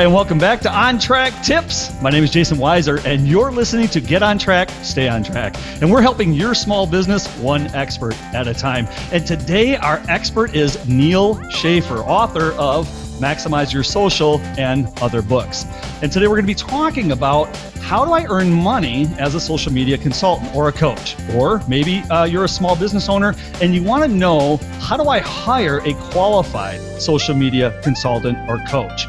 Hi, and welcome back to On Track Tips. My name is Jason Weiser, and you're listening to Get On Track, Stay On Track. And we're helping your small business one expert at a time. And today, our expert is Neil Schaefer, author of Maximize Your Social and other books. And today, we're going to be talking about how do I earn money as a social media consultant or a coach? Or maybe uh, you're a small business owner and you want to know how do I hire a qualified social media consultant or coach?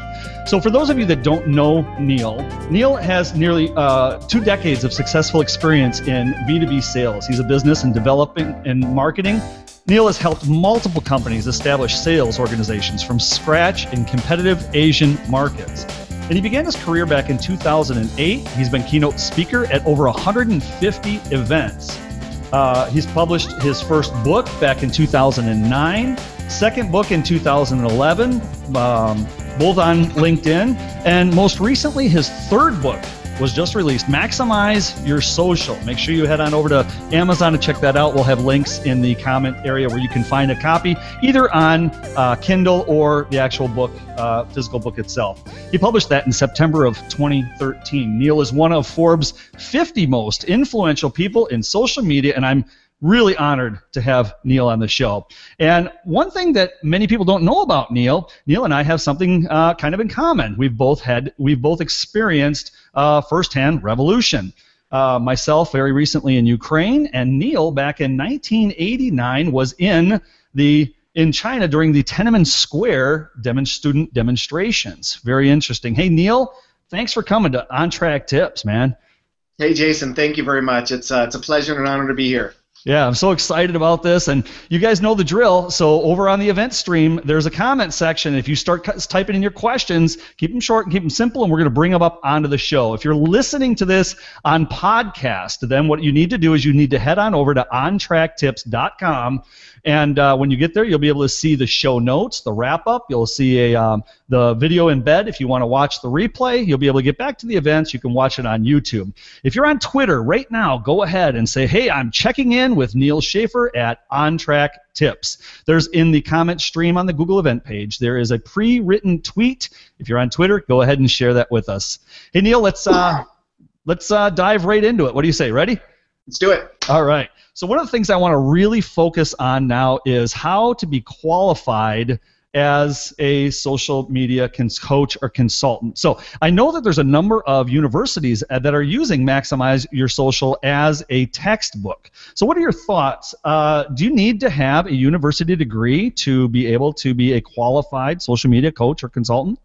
So, for those of you that don't know Neil, Neil has nearly uh, two decades of successful experience in B2B sales. He's a business and developing and marketing. Neil has helped multiple companies establish sales organizations from scratch in competitive Asian markets. And he began his career back in 2008. He's been keynote speaker at over 150 events. Uh, he's published his first book back in 2009, second book in 2011. Um, both on LinkedIn. And most recently, his third book was just released Maximize Your Social. Make sure you head on over to Amazon to check that out. We'll have links in the comment area where you can find a copy, either on uh, Kindle or the actual book, uh, physical book itself. He published that in September of 2013. Neil is one of Forbes' 50 most influential people in social media, and I'm really honored to have Neil on the show. And one thing that many people don't know about Neil, Neil and I have something uh, kind of in common. We've both had, we've both experienced uh, firsthand revolution. Uh, myself, very recently in Ukraine, and Neil back in 1989 was in the in China during the Tiananmen Square demon- student demonstrations. Very interesting. Hey Neil, thanks for coming to On Track Tips, man. Hey Jason, thank you very much. It's uh, it's a pleasure and an honor to be here. Yeah, I'm so excited about this. And you guys know the drill. So, over on the event stream, there's a comment section. If you start typing in your questions, keep them short and keep them simple, and we're going to bring them up onto the show. If you're listening to this on podcast, then what you need to do is you need to head on over to ontracktips.com and uh, when you get there, you'll be able to see the show notes, the wrap up. You'll see a um, the video embed. If you want to watch the replay, you'll be able to get back to the events. You can watch it on YouTube. If you're on Twitter right now, go ahead and say, "Hey, I'm checking in with Neil Schaefer at On Track Tips." There's in the comment stream on the Google event page. There is a pre-written tweet. If you're on Twitter, go ahead and share that with us. Hey, Neil, let's uh, let's uh, dive right into it. What do you say? Ready? Let's do it. All right. So one of the things I want to really focus on now is how to be qualified as a social media coach or consultant. So I know that there's a number of universities uh, that are using Maximize Your Social as a textbook. So what are your thoughts? Uh, do you need to have a university degree to be able to be a qualified social media coach or consultant?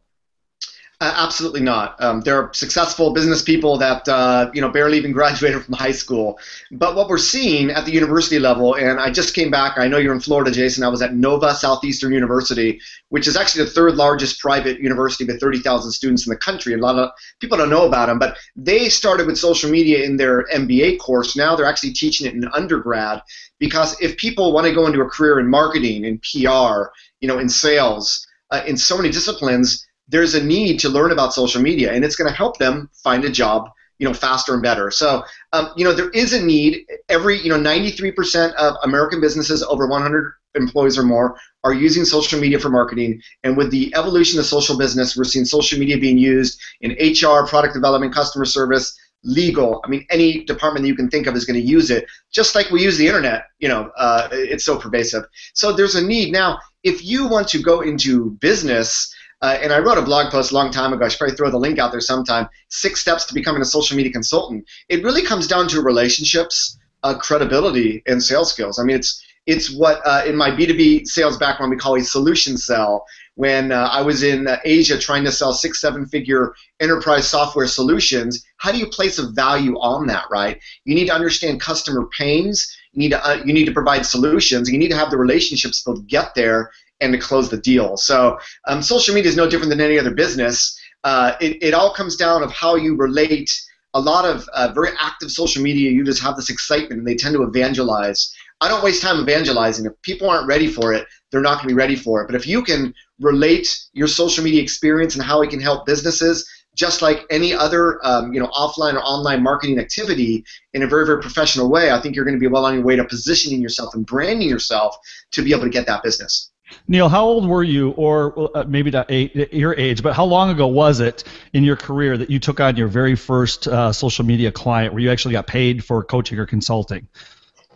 Uh, absolutely not. Um, there are successful business people that uh, you know barely even graduated from high school. But what we're seeing at the university level, and I just came back. I know you're in Florida, Jason. I was at Nova Southeastern University, which is actually the third largest private university with 30,000 students in the country. A lot of people don't know about them, but they started with social media in their MBA course. Now they're actually teaching it in undergrad because if people want to go into a career in marketing, in PR, you know, in sales, uh, in so many disciplines there's a need to learn about social media, and it's going to help them find a job, you know, faster and better. So, um, you know, there is a need. Every, you know, 93% of American businesses over 100 employees or more are using social media for marketing. And with the evolution of social business, we're seeing social media being used in HR, product development, customer service, legal. I mean, any department that you can think of is going to use it, just like we use the internet. You know, uh, it's so pervasive. So there's a need now. If you want to go into business uh, and I wrote a blog post a long time ago. I should probably throw the link out there sometime. Six steps to becoming a social media consultant. It really comes down to relationships, uh, credibility, and sales skills. I mean, it's it's what uh, in my B2B sales background we call a solution sell. When uh, I was in uh, Asia trying to sell six, seven figure enterprise software solutions, how do you place a value on that, right? You need to understand customer pains. You need to, uh, you need to provide solutions. You need to have the relationships built to get there and to close the deal. So um, social media is no different than any other business. Uh, it, it all comes down of how you relate. A lot of uh, very active social media users have this excitement and they tend to evangelize. I don't waste time evangelizing. If people aren't ready for it, they're not going to be ready for it. But if you can relate your social media experience and how it can help businesses, just like any other um, you know offline or online marketing activity in a very very professional way, I think you're going to be well on your way to positioning yourself and branding yourself to be able to get that business. Neil, how old were you, or uh, maybe not eight, your age, but how long ago was it in your career that you took on your very first uh, social media client where you actually got paid for coaching or consulting?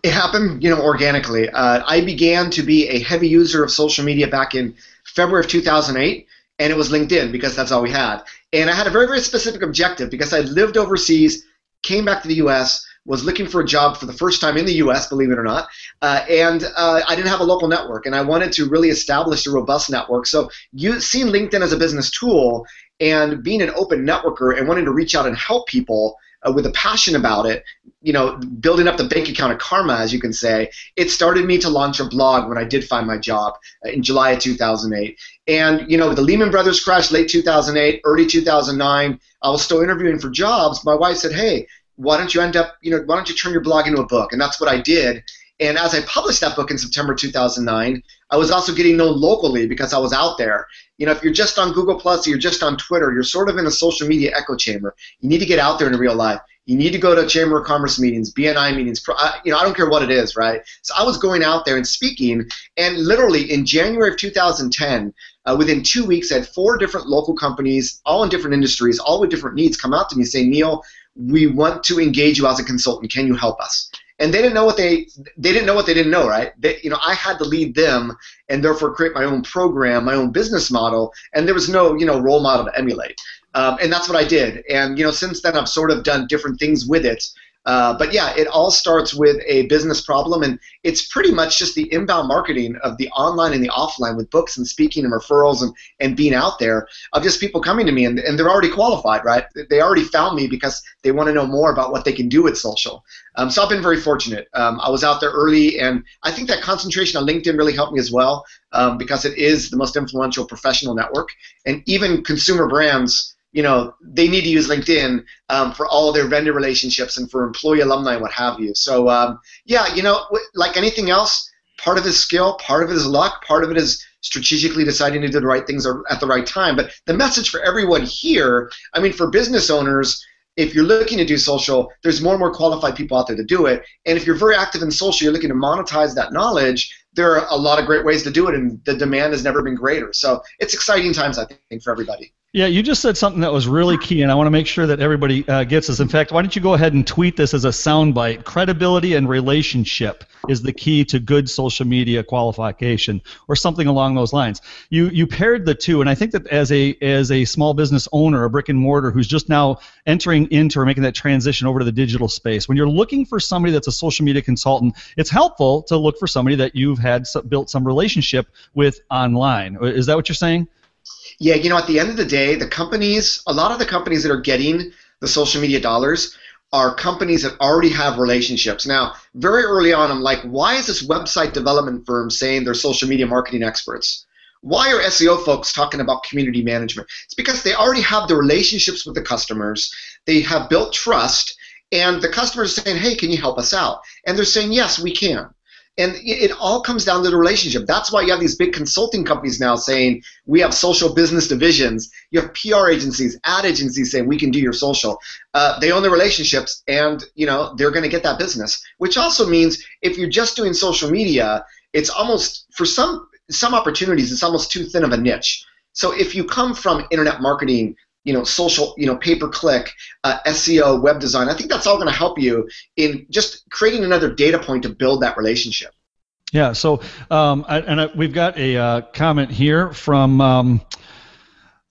It happened, you know, organically. Uh, I began to be a heavy user of social media back in February of 2008, and it was LinkedIn because that's all we had. And I had a very, very specific objective because I lived overseas, came back to the U.S., was looking for a job for the first time in the U.S., believe it or not, uh, and uh, I didn't have a local network, and I wanted to really establish a robust network. So, you seeing LinkedIn as a business tool and being an open networker and wanting to reach out and help people uh, with a passion about it, you know, building up the bank account of karma, as you can say, it started me to launch a blog when I did find my job uh, in July of 2008. And, you know, the Lehman Brothers crash late 2008, early 2009, I was still interviewing for jobs. My wife said, hey, why don't you end up, you know, why don't you turn your blog into a book? And that's what I did. And as I published that book in September 2009, I was also getting known locally because I was out there. You know, if you're just on Google Plus, or you're just on Twitter, you're sort of in a social media echo chamber. You need to get out there in real life. You need to go to Chamber of Commerce meetings, BNI meetings. You know, I don't care what it is, right? So I was going out there and speaking, and literally in January of 2010, uh, within two weeks, I had four different local companies, all in different industries, all with different needs, come out to me saying, Neil, we want to engage you as a consultant. Can you help us? And they didn't know what they they didn't know what they didn't know, right? They, you know, I had to lead them and therefore create my own program, my own business model, and there was no you know role model to emulate. Um, and that's what I did. And you know, since then I've sort of done different things with it. Uh, but yeah, it all starts with a business problem, and it's pretty much just the inbound marketing of the online and the offline with books and speaking and referrals and, and being out there of just people coming to me, and, and they're already qualified, right? They already found me because they want to know more about what they can do with social. Um, so I've been very fortunate. Um, I was out there early, and I think that concentration on LinkedIn really helped me as well um, because it is the most influential professional network, and even consumer brands you know, they need to use LinkedIn um, for all their vendor relationships and for employee alumni what have you. So, um, yeah, you know, like anything else, part of it is skill, part of it is luck, part of it is strategically deciding to do the right things at the right time. But the message for everyone here, I mean, for business owners, if you're looking to do social, there's more and more qualified people out there to do it. And if you're very active in social, you're looking to monetize that knowledge, there are a lot of great ways to do it, and the demand has never been greater. So it's exciting times, I think, for everybody. Yeah, you just said something that was really key, and I want to make sure that everybody uh, gets this. In fact, why don't you go ahead and tweet this as a soundbite? Credibility and relationship is the key to good social media qualification, or something along those lines. You you paired the two, and I think that as a as a small business owner, a brick and mortar who's just now entering into or making that transition over to the digital space, when you're looking for somebody that's a social media consultant, it's helpful to look for somebody that you've had built some relationship with online. Is that what you're saying? Yeah, you know, at the end of the day, the companies, a lot of the companies that are getting the social media dollars are companies that already have relationships. Now, very early on, I'm like, why is this website development firm saying they're social media marketing experts? Why are SEO folks talking about community management? It's because they already have the relationships with the customers, they have built trust, and the customers are saying, hey, can you help us out? And they're saying, yes, we can. And it all comes down to the relationship. That's why you have these big consulting companies now saying we have social business divisions. You have PR agencies, ad agencies saying we can do your social. Uh, they own the relationships, and you know they're going to get that business. Which also means if you're just doing social media, it's almost for some some opportunities, it's almost too thin of a niche. So if you come from internet marketing, you know, social, you know, pay per click, uh, SEO, web design. I think that's all going to help you in just creating another data point to build that relationship. Yeah. So, um, I, and I, we've got a uh, comment here from. Um,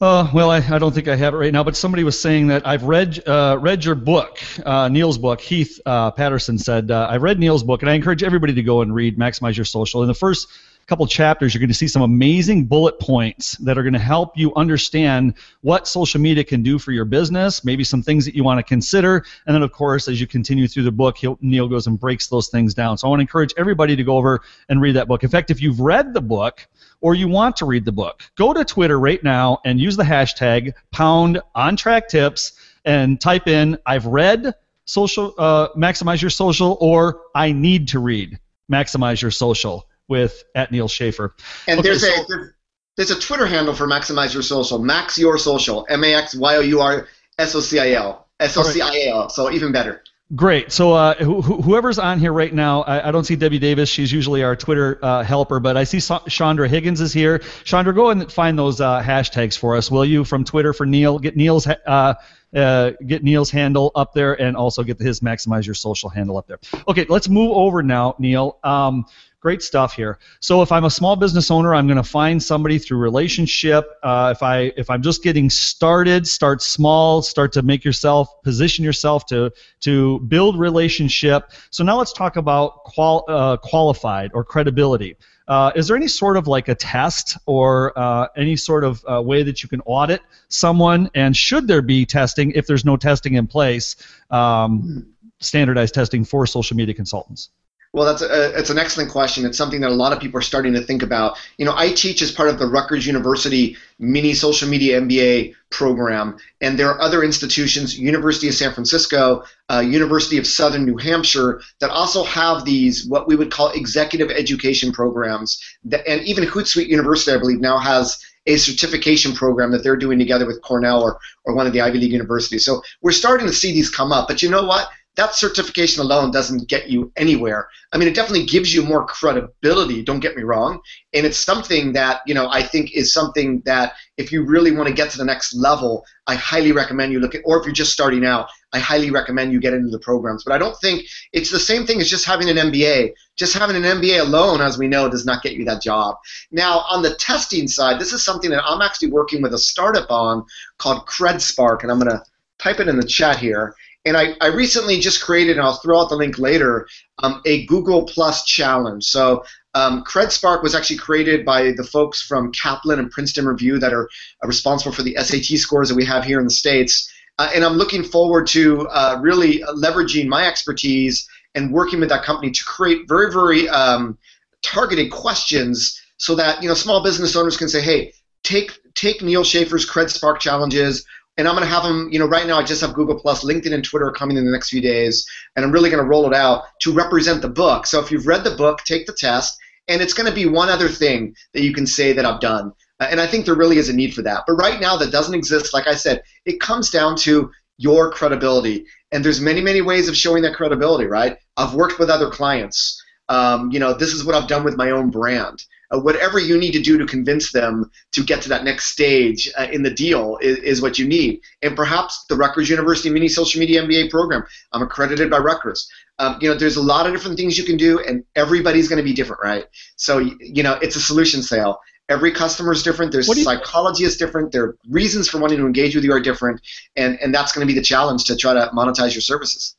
uh, well, I, I don't think I have it right now, but somebody was saying that I've read uh, read your book, uh, Neil's book. Heath uh, Patterson said uh, I read Neil's book, and I encourage everybody to go and read Maximize Your Social. In the first couple chapters, you're going to see some amazing bullet points that are going to help you understand what social media can do for your business, maybe some things that you want to consider, and then of course, as you continue through the book, Neil goes and breaks those things down. So I want to encourage everybody to go over and read that book. In fact, if you've read the book or you want to read the book, go to Twitter right now and use the hashtag pound on track tips and type in I've read social uh, maximize your social or I need to read maximize your social with at Neil Schaefer. And okay, there's so, a there's a Twitter handle for Maximize Your Social, Max Your Social, M A X Y O U R S O C I L, S O C I A L. So even better. Great. So uh, wh- whoever's on here right now, I, I, don't see Debbie Davis. She's usually our Twitter uh, helper, but I see Chandra Higgins is here. Chandra, go and find those uh, hashtags for us, will you? From Twitter for Neil, get Neil's uh, uh, get Neil's handle up there, and also get his maximize your social handle up there. Okay, let's move over now, Neil. Um, great stuff here. So if I'm a small business owner, I'm going to find somebody through relationship. Uh, if I if I'm just getting started, start small, start to make yourself position yourself to to build relationship. So now let's talk about qual, uh, qualified or credibility. Uh, is there any sort of like a test or uh, any sort of uh, way that you can audit someone? And should there be testing if there's no testing in place, um, standardized testing for social media consultants? Well, that's a, it's an excellent question. It's something that a lot of people are starting to think about. You know, I teach as part of the Rutgers University mini social media MBA program, and there are other institutions, University of San Francisco, uh, University of Southern New Hampshire, that also have these what we would call executive education programs. That, and even Hootsuite University, I believe, now has a certification program that they're doing together with Cornell or, or one of the Ivy League universities. So we're starting to see these come up. But you know what? That certification alone doesn't get you anywhere. I mean, it definitely gives you more credibility, don't get me wrong. And it's something that, you know, I think is something that if you really want to get to the next level, I highly recommend you look at, or if you're just starting out, I highly recommend you get into the programs. But I don't think it's the same thing as just having an MBA. Just having an MBA alone, as we know, does not get you that job. Now, on the testing side, this is something that I'm actually working with a startup on called CredSpark, and I'm going to type it in the chat here. And I, I recently just created, and I'll throw out the link later, um, a Google Plus challenge. So um, CredSpark was actually created by the folks from Kaplan and Princeton Review that are uh, responsible for the SAT scores that we have here in the States. Uh, and I'm looking forward to uh, really leveraging my expertise and working with that company to create very, very um, targeted questions so that you know small business owners can say, hey, take take Neil Schaefer's CredSpark challenges and I'm going to have them, you know, right now I just have Google Plus, LinkedIn, and Twitter coming in the next few days, and I'm really going to roll it out to represent the book. So if you've read the book, take the test, and it's going to be one other thing that you can say that I've done. Uh, and I think there really is a need for that. But right now, that doesn't exist. Like I said, it comes down to your credibility, and there's many, many ways of showing that credibility. Right? I've worked with other clients. Um, you know, this is what I've done with my own brand uh, whatever you need to do to convince them to get to that next stage uh, in the deal is, is, what you need. And perhaps the Rutgers University Mini Social Media MBA program. I'm accredited by Rutgers. Um, you know, there's a lot of different things you can do, and everybody's going to be different, right? So, you know, it's a solution sale. Every customer is different. Their psychology is different. Their reasons for wanting to engage with you are different, and and that's going to be the challenge to try to monetize your services.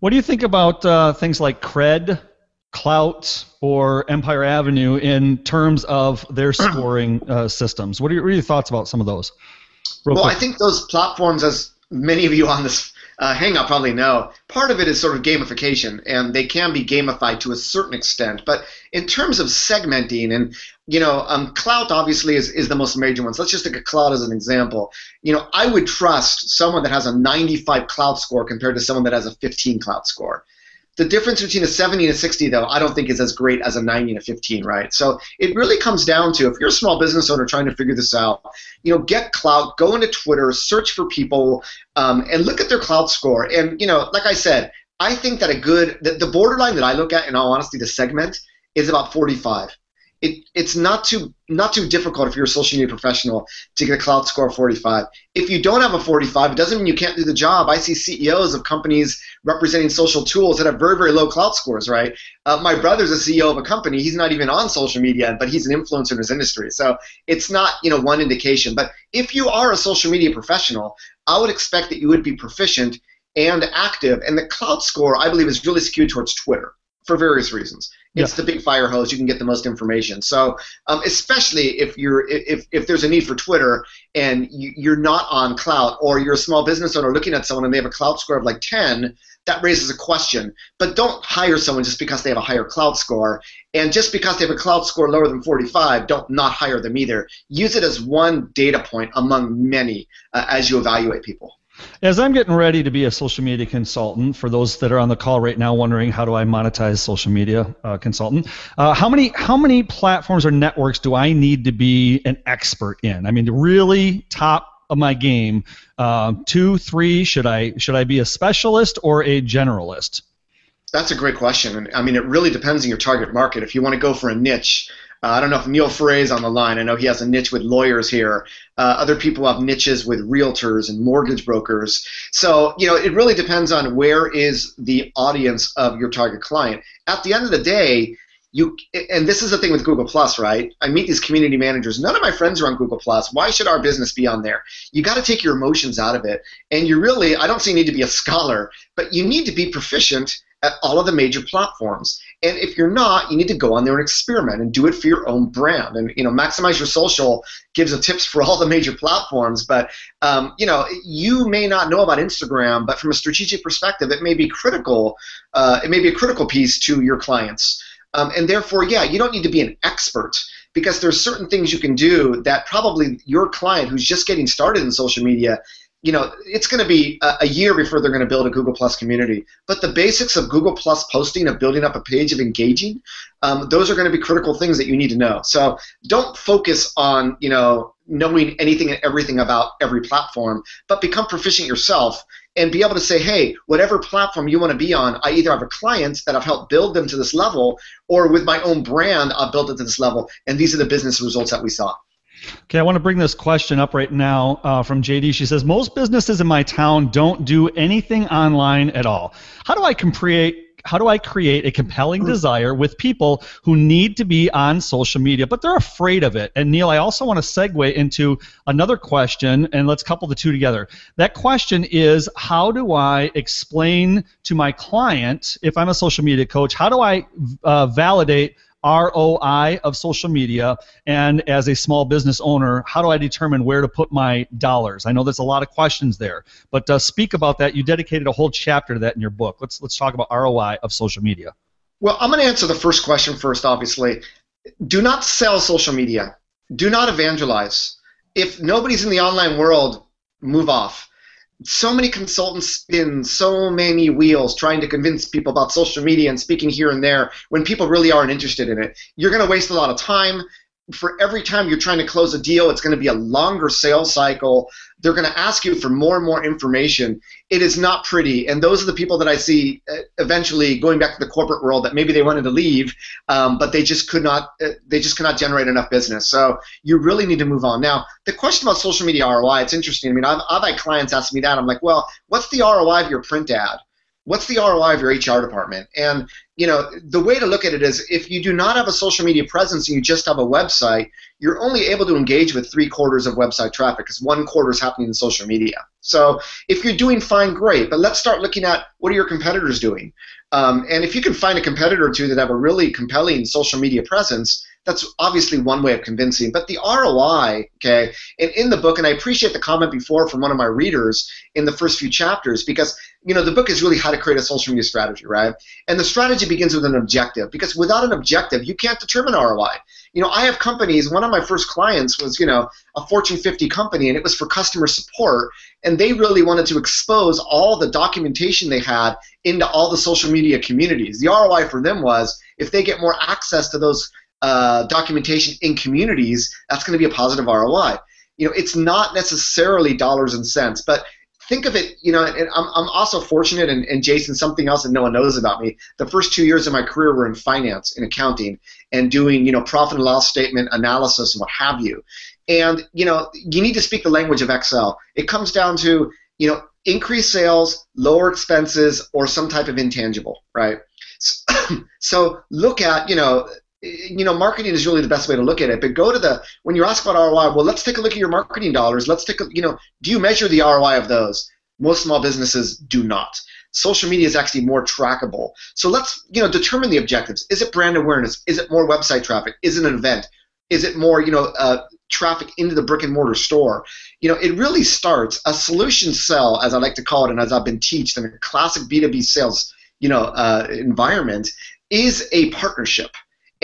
What do you think about uh, things like cred Klout or Empire Avenue in terms of their scoring uh, systems. What are, your, what are, your, thoughts about some of those? Real well, quick. I think those platforms, as many of you on this uh, hangout probably know, part of it is sort of gamification, and they can be gamified to a certain extent. But in terms of segmenting, and you know, um, Klout obviously is, is the most major one. So let's just take a Klout as an example. You know, I would trust someone that has a 95 Klout score compared to someone that has a 15 Klout score the difference between a 70 and a 60, though, I don't think is as great as a 90 and a 15, right? So it really comes down to if you're a small business owner trying to figure this out, you know, get Klout go into Twitter, search for people, um, and look at their Klout score. And you know, like I said, I think that a good the, the borderline that I look at, in all honesty, the segment is about 45 it, it's not too not too difficult if you're a social media professional to get a Klout score of 45. If you don't have a 45, it doesn't mean you can't do the job. I see CEOs of companies representing social tools that have very very low Klout scores. Right? Uh, my brother's a CEO of a company. He's not even on social media, but he's an influencer in his industry. So it's not you know one indication. But if you are a social media professional, I would expect that you would be proficient and active. And the Klout score, I believe, is really skewed towards Twitter for various reasons. It's yeah. the big fire hose. You can get the most information. So, um, especially if you're if, if there's a need for Twitter and you, are not on Klout, or you're a small business owner looking at someone and they have a Klout score of like 10, that raises a question. But don't hire someone just because they have a higher Klout score, and just because they have a Klout score lower than 45, don't not hire them either. Use it as one data point among many uh, as you evaluate people. As I'm getting ready to be a social media consultant, for those that are on the call right now wondering how do I monetize social media uh, consultant, uh, how many how many platforms or networks do I need to be an expert in? I mean, really top of my game? Uh, two, three? Should I should I be a specialist or a generalist? That's a great question. and I mean, it really depends on your target market. If you want to go for a niche, uh, I don't know if Neil Ferre is on the line. I know he has a niche with lawyers here. Uh, other people have niches with realtors and mortgage brokers. So, you know, it really depends on where is the audience of your target client. At the end of the day, you and this is the thing with Google Plus, right? I meet these community managers. None of my friends are on Google Plus. Why should our business be on there? You got to take your emotions out of it, and you really I don't you need to be a scholar, but you need to be proficient at all of the major platforms. And if you're not, you need to go on there and experiment and do it for your own brand. And you know, maximize your social gives tips for all the major platforms. But um, you know, you may not know about Instagram, but from a strategic perspective, it may be critical. Uh, it may be a critical piece to your clients. Um, and therefore, yeah, you don't need to be an expert because there's certain things you can do that probably your client who's just getting started in social media you know, it's going to be a, a, year before they're going to build a Google Plus community. But the basics of Google Plus posting, of building up a page, of engaging, um, those are going to be critical things that you need to know. So don't focus on, you know, knowing anything and everything about every platform, but become proficient yourself and be able to say, hey, whatever platform you want to be on, I either have a client that I've helped build them to this level, or with my own brand, I've built it to this level, and these are the business results that we saw. Okay, I want to bring this question up right now uh, from JD. She says, Most businesses in my town don't do anything online at all. How do I create how do I create a compelling hmm. desire with people who need to be on social media, but they're afraid of it? And Neil, I also want to segue into another question, and let's couple the two together. That question is how do I explain to my client, if I'm a social media coach, how do I uh, validate ROI of social media, and as a small business owner, how do I determine where to put my dollars? I know there's a lot of questions there, but uh, speak about that. You dedicated a whole chapter to that in your book. Let's let's talk about ROI of social media. Well, I'm going to answer the first question first. Obviously, do not sell social media. Do not evangelize. If nobody's in the online world, move off so many consultants spin so many wheels trying to convince people about social media and speaking here and there when people really aren't interested in it. You're going to waste a lot of time. For every time you're trying to close a deal, it's going to be a longer sales cycle they're going to ask you for more and more information. It is not pretty, and those are the people that I see uh, eventually going back to the corporate world that maybe they wanted to leave, um, but they just could not. Uh, they just cannot generate enough business. So you really need to move on. Now, the question about social media ROI, it's interesting. I mean, I've, I've had clients ask me that. I'm like, well, what's the ROI of your print ad? What's the ROI of your HR department? And you know, the way to look at it is if you do not have a social media presence and you just have a website, you're only able to engage with three quarters of website traffic because one quarter is happening in social media. So if you're doing fine, great. But let's start looking at what are your competitors doing. Um, and if you can find a competitor or two that have a really compelling social media presence, that's obviously one way of convincing. But the ROI, okay, and in the book, and I appreciate the comment before from one of my readers in the first few chapters because you know the book is really how to create a social media strategy, right? And the strategy begins with an objective because without an objective, you can't determine ROI. You know, I have companies. One of my first clients was you know a Fortune 50 company, and it was for customer support, and they really wanted to expose all the documentation they had into all the social media communities. The ROI for them was if they get more access to those uh, documentation in communities, that's going to be a positive ROI. You know, it's not necessarily dollars and cents, but think of it, you know, and I'm, I'm also fortunate, and, and Jason, something else that no one knows about me. The first two years of my career were in finance, in accounting, and doing, you know, profit and loss statement analysis and what have you. And, you know, you need to speak the language of Excel. It comes down to, you know, increase sales, lower expenses, or some type of intangible, right? So look at, you know, you know, marketing is really the best way to look at it. But go to the when you're asked about ROI, well, let's take a look at your marketing dollars. Let's take a, you know, do you measure the ROI of those? Most small businesses do not. Social media is actually more trackable. So let's, you know, determine the objectives. Is it brand awareness? Is it more website traffic? Is it an event? Is it more, you know, uh, traffic into the brick and mortar store? You know, it really starts a solution sell, as I like to call it, and as I've been taught in a classic B2B sales, you know, uh, environment, is a partnership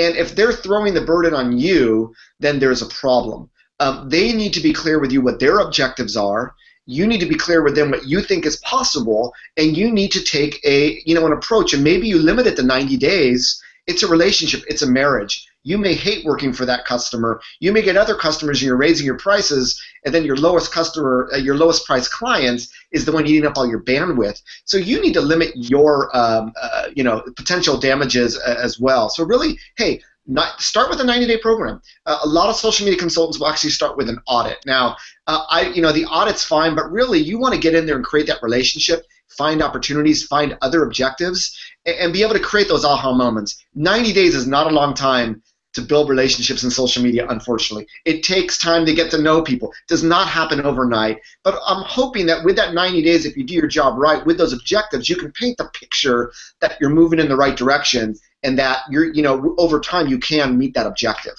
and if they're throwing the burden on you, then there's a problem. Um, they need to be clear with you what their objectives are. You need to be clear with them what you think is possible, and you need to take a you know an approach. And maybe you limit it to 90 days. It's a relationship. It's a marriage. You may hate working for that customer. You may get other customers and you're raising your prices, and then your lowest customer, uh, your lowest price clients is the one eating up all your bandwidth. So you need to limit your, um, uh, you know, potential damages uh, as well. So really, hey, not, start with a 90-day program. Uh, a lot of social media consultants will actually start with an audit. Now, uh, I, you know, the audit's fine, but really, you want to get in there and create that relationship, find opportunities, find other objectives, and be able to create those aha moments. 90 days is not a long time to build relationships in social media, unfortunately. It takes time to get to know people. It does not happen overnight. But I'm hoping that with that 90 days, if you do your job right with those objectives, you can paint the picture that you're moving in the right direction and that you're, you know, over time you can meet that objective.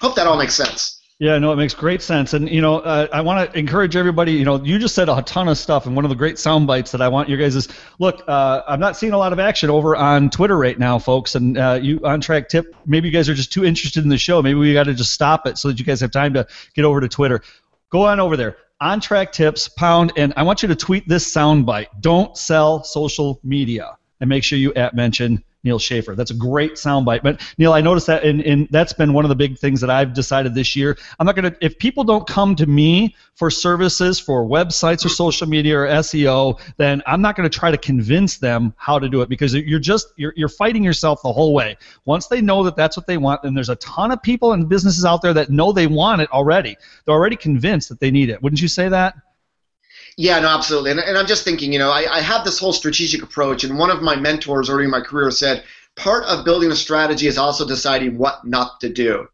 Hope that all makes sense. Yeah, no, it makes great sense. And, you know, uh, I want to encourage everybody, you know, you just said a ton of stuff. And one of the great sound bites that I want you guys is look, uh, I'm not seeing a lot of action over on Twitter right now, folks. And uh, you on track tip, maybe you guys are just too interested in the show. Maybe we got to just stop it so that you guys have time to get over to Twitter. Go on over there. On track tips, pound, and I want you to tweet this sound bite. Don't sell social media. And make sure you at mention Neal Schaefer. That's a great soundbite. But Neil, I noticed that, and, and that's been one of the big things that I've decided this year. I'm not gonna if people don't come to me for services for websites or social media or SEO, then I'm not gonna try to convince them how to do it because you're just you're you're fighting yourself the whole way. Once they know that that's what they want, then there's a ton of people and businesses out there that know they want it already. They're already convinced that they need it. Wouldn't you say that? Yeah, no, absolutely. And, and I'm just thinking, you know, I, I have this whole strategic approach, and one of my mentors early in my career said, part of building a strategy is also deciding what not to do.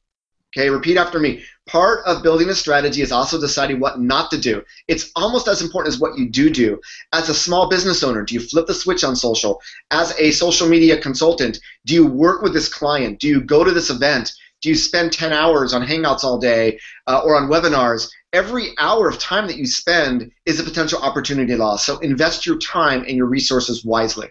Okay, repeat after me. Part of building a strategy is also deciding what not to do. It's almost as important as what you do do. As a small business owner, do you flip the switch on social? As a social media consultant, do you work with this client? Do you go to this event? Do you spend 10 hours on Hangouts all day uh, or on webinars? Every hour of time that you spend is a potential opportunity loss. So invest your time and your resources wisely.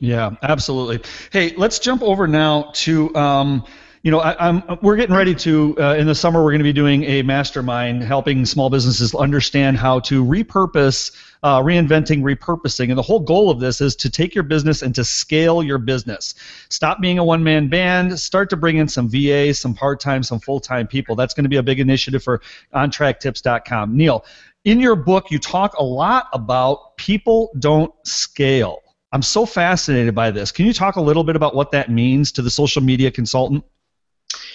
Yeah, absolutely. Hey, let's jump over now to. Um, you know, I, am we're getting ready to uh, in the summer we're going to be doing a mastermind helping small businesses understand how to repurpose, uh, reinventing repurposing, and the whole goal of this is to take your business and to scale your business. Stop being a one-man band. Start to bring in some VAs, some part-time, some full-time people. That's going to be a big initiative for OnTrackTips.com. Neil, in your book you talk a lot about people don't scale. I'm so fascinated by this. Can you talk a little bit about what that means to the social media consultant?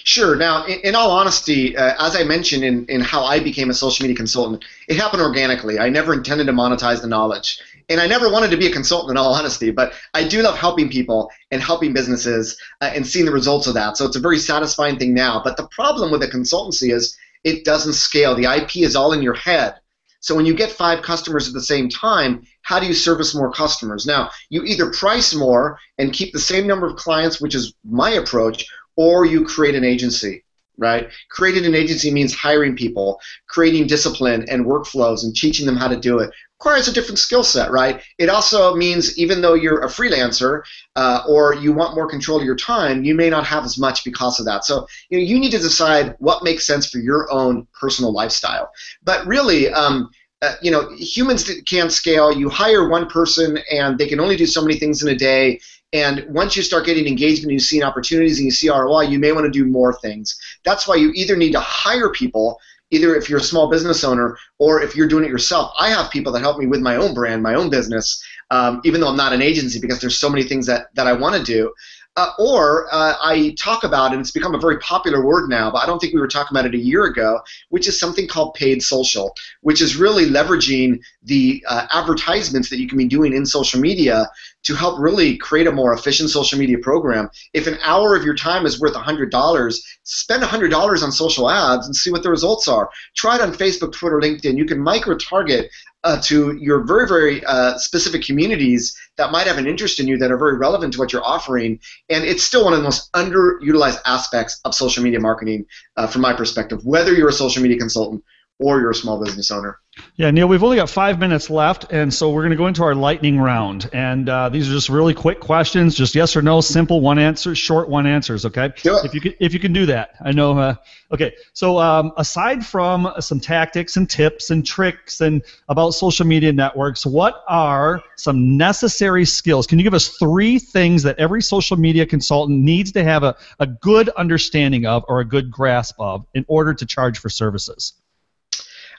Sure. Now, in, in all honesty, uh, as I mentioned in, in how I became a social media consultant, it happened organically. I never intended to monetize the knowledge. And I never wanted to be a consultant in all honesty, but I do love helping people and helping businesses uh, and seeing the results of that. So it's a very satisfying thing now. But the problem with a consultancy is it doesn't scale. The IP is all in your head. So when you get five customers at the same time, how do you service more customers? Now, you either price more and keep the same number of clients, which is my approach, or you create an agency right? Creating an agency means hiring people, creating discipline and workflows, and teaching them how to do it. Requires a different skill set, right? It also means even though you're a freelancer uh, or you want more control of your time, you may not have as much because of that. So you know you need to decide what makes sense for your own personal lifestyle. But really. Um, uh, you know, humans can't scale. You hire one person and they can only do so many things in a day. And once you start getting engagement, and you see opportunities and you see ROI, you may want to do more things. That's why you either need to hire people, either if you're a small business owner or if you're doing it yourself. I have people that help me with my own brand, my own business, um, even though I'm not an agency because there's so many things that, that I want to do. Uh, or uh, I talk about, and it's become a very popular word now, but I don't think we were talking about it a year ago, which is something called paid social, which is really leveraging the uh, advertisements that you can be doing in social media to help really create a more efficient social media program. If an hour of your time is worth $100, spend $100 on social ads and see what the results are. Try it on Facebook, Twitter, LinkedIn. You can micro target uh, to your very, very uh, specific communities that might have an interest in you that are very relevant to what you're offering. And it's still one of the most underutilized aspects of social media marketing uh, from my perspective, whether you're a social media consultant or you're a small business owner. Yeah, Neil, we've only got five minutes left, and so we're going to go into our lightning round. And uh, these are just really quick questions, just yes or no, simple one answer, short one answers. Okay. It. If you can, if you can do that, I know. Uh, okay. So um, aside from some tactics and tips and tricks and about social media networks, what are some necessary skills? Can you give us three things that every social media consultant needs to have a, a good understanding of or a good grasp of in order to charge for services?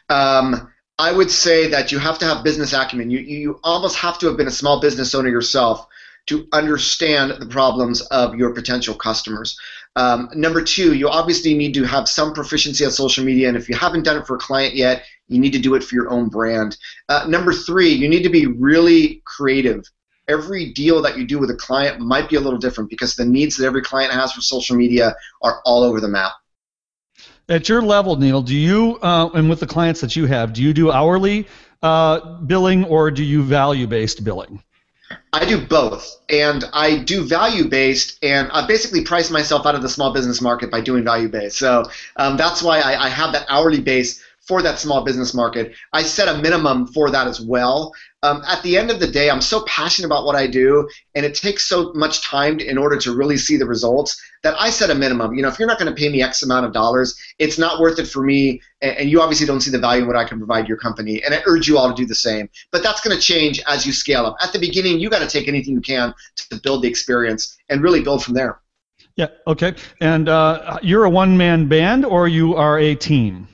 Um, I would say that you have to have business acumen. You, you almost have to have been a small business owner yourself to understand the problems of your potential customers. Um, number two, you obviously need to have some proficiency on social media, and if you haven't done it for a client yet, you need to do it for your own brand. Uh, number three, you need to be really creative. Every deal that you do with a client might be a little different because the needs that every client has for social media are all over the map. At your level, Neil, do you uh, and with the clients that you have, do you do hourly uh, billing or do you value-based billing? I do both, and I do value based, and I basically price myself out of the small business market by doing value based. So um, that's why I, I, have that hourly base for that small business market. I set a minimum for that as well. Um, at the end of the day, I'm so passionate about what I do, and it takes so much time in order to really see the results that I set a minimum. You know, if you're not going to pay me X amount of dollars, it's not worth it for me, and, and you obviously don't see the value in what I can provide your company. And I urge you all to do the same. But that's going to change as you scale up. At the beginning, you got to take anything you can to build the experience and really build from there. Yeah. Okay. And uh, you're a one-man band, or you are a team?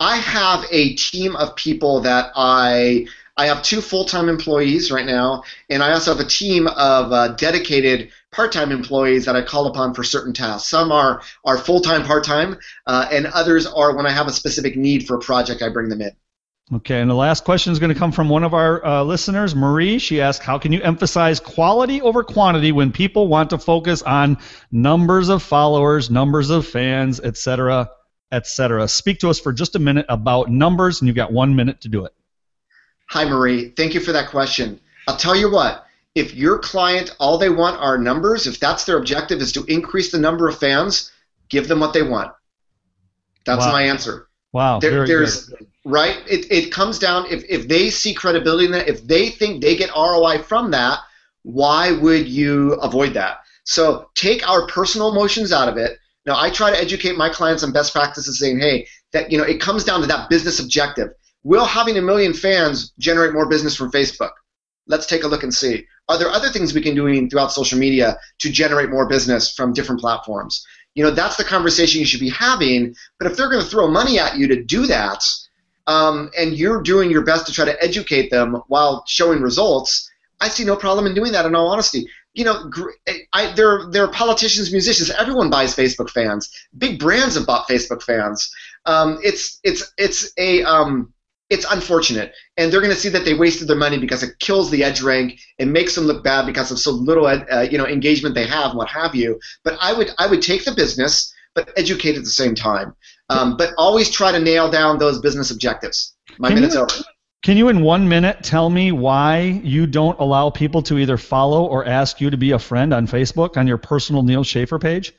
I have a team of people that I I have two full-time employees right now, and I also have a team of uh, dedicated part-time employees that I call upon for certain tasks. Some are are full-time, part-time, uh, and others are when I have a specific need for a project, I bring them in. Okay, and the last question is going to come from one of our uh, listeners, Marie. She asked, "How can you emphasize quality over quantity when people want to focus on numbers of followers, numbers of fans, etc.?" Etc. Speak to us for just a minute about numbers, and you've got one minute to do it. Hi, Marie. Thank you for that question. I'll tell you what, if your client, all they want are numbers, if that's their objective is to increase the number of fans, give them what they want. That's wow. my answer. Wow. There, there's, good. right? It, it comes down, if, if they see credibility in that, if they think they get ROI from that, why would you avoid that? So take our personal emotions out of it now, I try to educate my clients on best practices, saying, "Hey, that you know, it comes down to that business objective. Will having a million fans generate more business from Facebook? Let's take a look and see. Are there other things we can do throughout social media to generate more business from different platforms? You know, that's the conversation you should be having. But if they're going to throw money at you to do that, um, and you're doing your best to try to educate them while showing results, I see no problem in doing that. In all honesty, you know, I, there, there are politicians, musicians. Everyone buys Facebook fans. Big brands have bought Facebook fans. Um, it's, it's, it's a, um, it's unfortunate, and they're going to see that they wasted their money because it kills the edge rank. It makes them look bad because of so little, uh, you know, engagement they have, what have you. But I would, I would take the business, but educate at the same time. Um, but always try to nail down those business objectives. My minute's over. Can you, in one minute, tell me why you don't allow people to either follow or ask you to be a friend on Facebook on your personal Neil Schaefer page?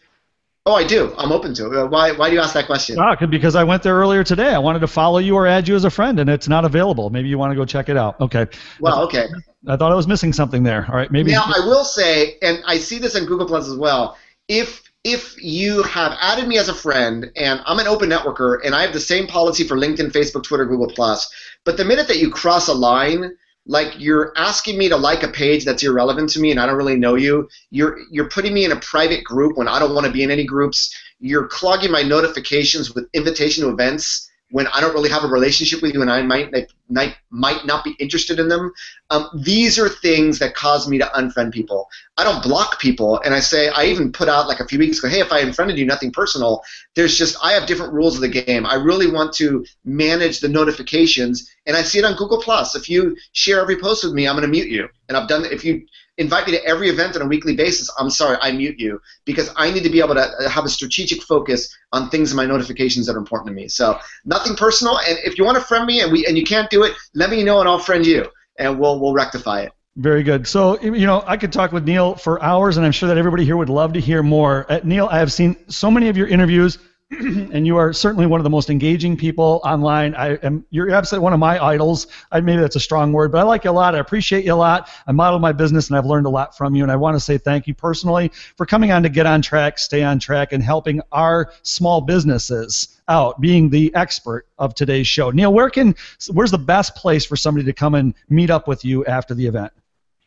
Oh, I do. I'm open to it. Uh, why, why do you ask that question? Ah, because I went there earlier today. I wanted to follow you or add you as a friend, and it's not available. Maybe you want to go check it out. Okay. Well, okay. I thought I was missing something there. All right, maybe. Now, I will say, and I see this on Google Plus as well. If if you have added me as a friend, and I'm an open networker, and I have the same policy for LinkedIn, Facebook, Twitter, Google Plus, but the minute that you cross a line, like you're asking me to like a page that's irrelevant to me and I don't really know you, you're you're putting me in a private group when I don't want to be in any groups. You're clogging my notifications with invitation to events when I don't really have a relationship with you and I might might, might not be interested in them. Um, these are things that cause me to unfriend people. I don't block people, and I say I even put out like a few weeks ago, hey, if I unfriended you, nothing personal. There's just I have different rules of the game. I really want to manage the notifications, and I see it on Google Plus. If you share every post with me, I'm going to mute you. And I've done if you invite me to every event on a weekly basis, I'm sorry, I mute you because I need to be able to uh, have a strategic focus on things in my notifications that are important to me. So nothing personal. And if you want to friend me and we and you can't do it, let me know and I'll friend you and we'll we'll rectify it. Very good. So, you know, I could talk with Neil for hours, and I'm sure that everybody here would love to hear more. Uh, Neil, I have seen so many of your interviews. and you are certainly one of the most engaging people online. I am you're absolutely one of my idols. I, maybe that's a strong word, but I like you a lot. I appreciate you a lot. I model my business, and I've learned a lot from you. And I want to say thank you personally for coming on to get on track, stay on track, and helping our small businesses out, being the expert of today's show. Neil, where can where's the best place for somebody to come and meet up with you after the event?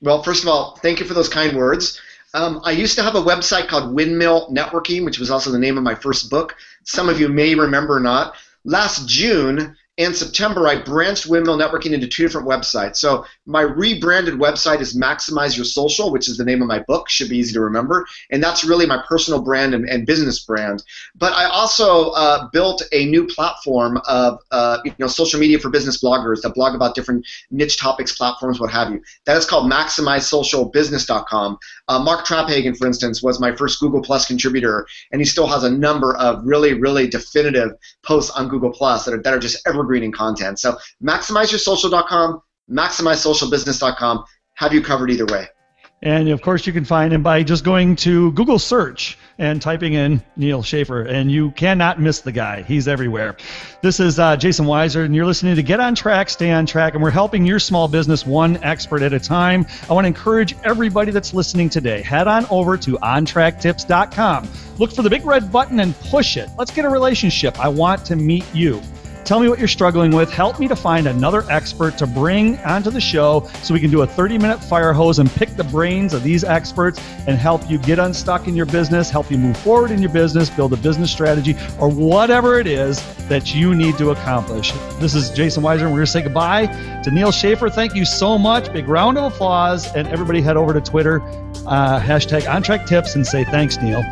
Well, first of all, thank you for those kind words. Um, I used to have a website called Windmill Networking, which was also the name of my first book. Some of you may remember not. Last June, and September, I branched Windmill Networking into two different websites. So my rebranded website is Maximize Your Social, which is the name of my book, should be easy to remember, and that's really my personal brand and, and business brand. But I also uh, built a new platform of uh, you know social media for business bloggers that blog about different niche topics, platforms, what have you. That is called MaximizeSocialBusiness.com. Uh, Mark Traphagen, for instance, was my first Google Plus contributor, and he still has a number of really, really definitive posts on Google Plus that are, that are just evergreen evergreening content. So maximizeyoursocial.com, maximizesocialbusiness.com have you covered either way. And of course, you can find him by just going to Google search and typing in Neil Schaefer, and you cannot miss the guy. He's everywhere. This is uh, Jason Weiser, and you're listening to Get on Track, Stay on Track, and we're helping your small business one expert at a time. I want to encourage everybody that's listening today head on over to OnTrackTips.com. Look for the big red button and push it. Let's get a relationship. I want to meet you. Tell me what you're struggling with. Help me to find another expert to bring onto the show so we can do a 30 minute fire hose and pick the brains of these experts and help you get unstuck in your business, help you move forward in your business, build a business strategy, or whatever it is that you need to accomplish. This is Jason Weiser, and we're going to say goodbye to Neil Schaefer. Thank you so much. Big round of applause. And everybody head over to Twitter, uh, hashtag OnTrackTips, and say thanks, Neil.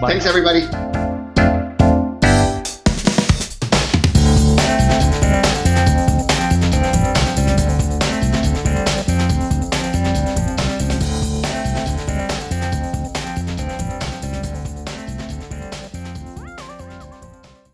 Bye. Thanks, everybody.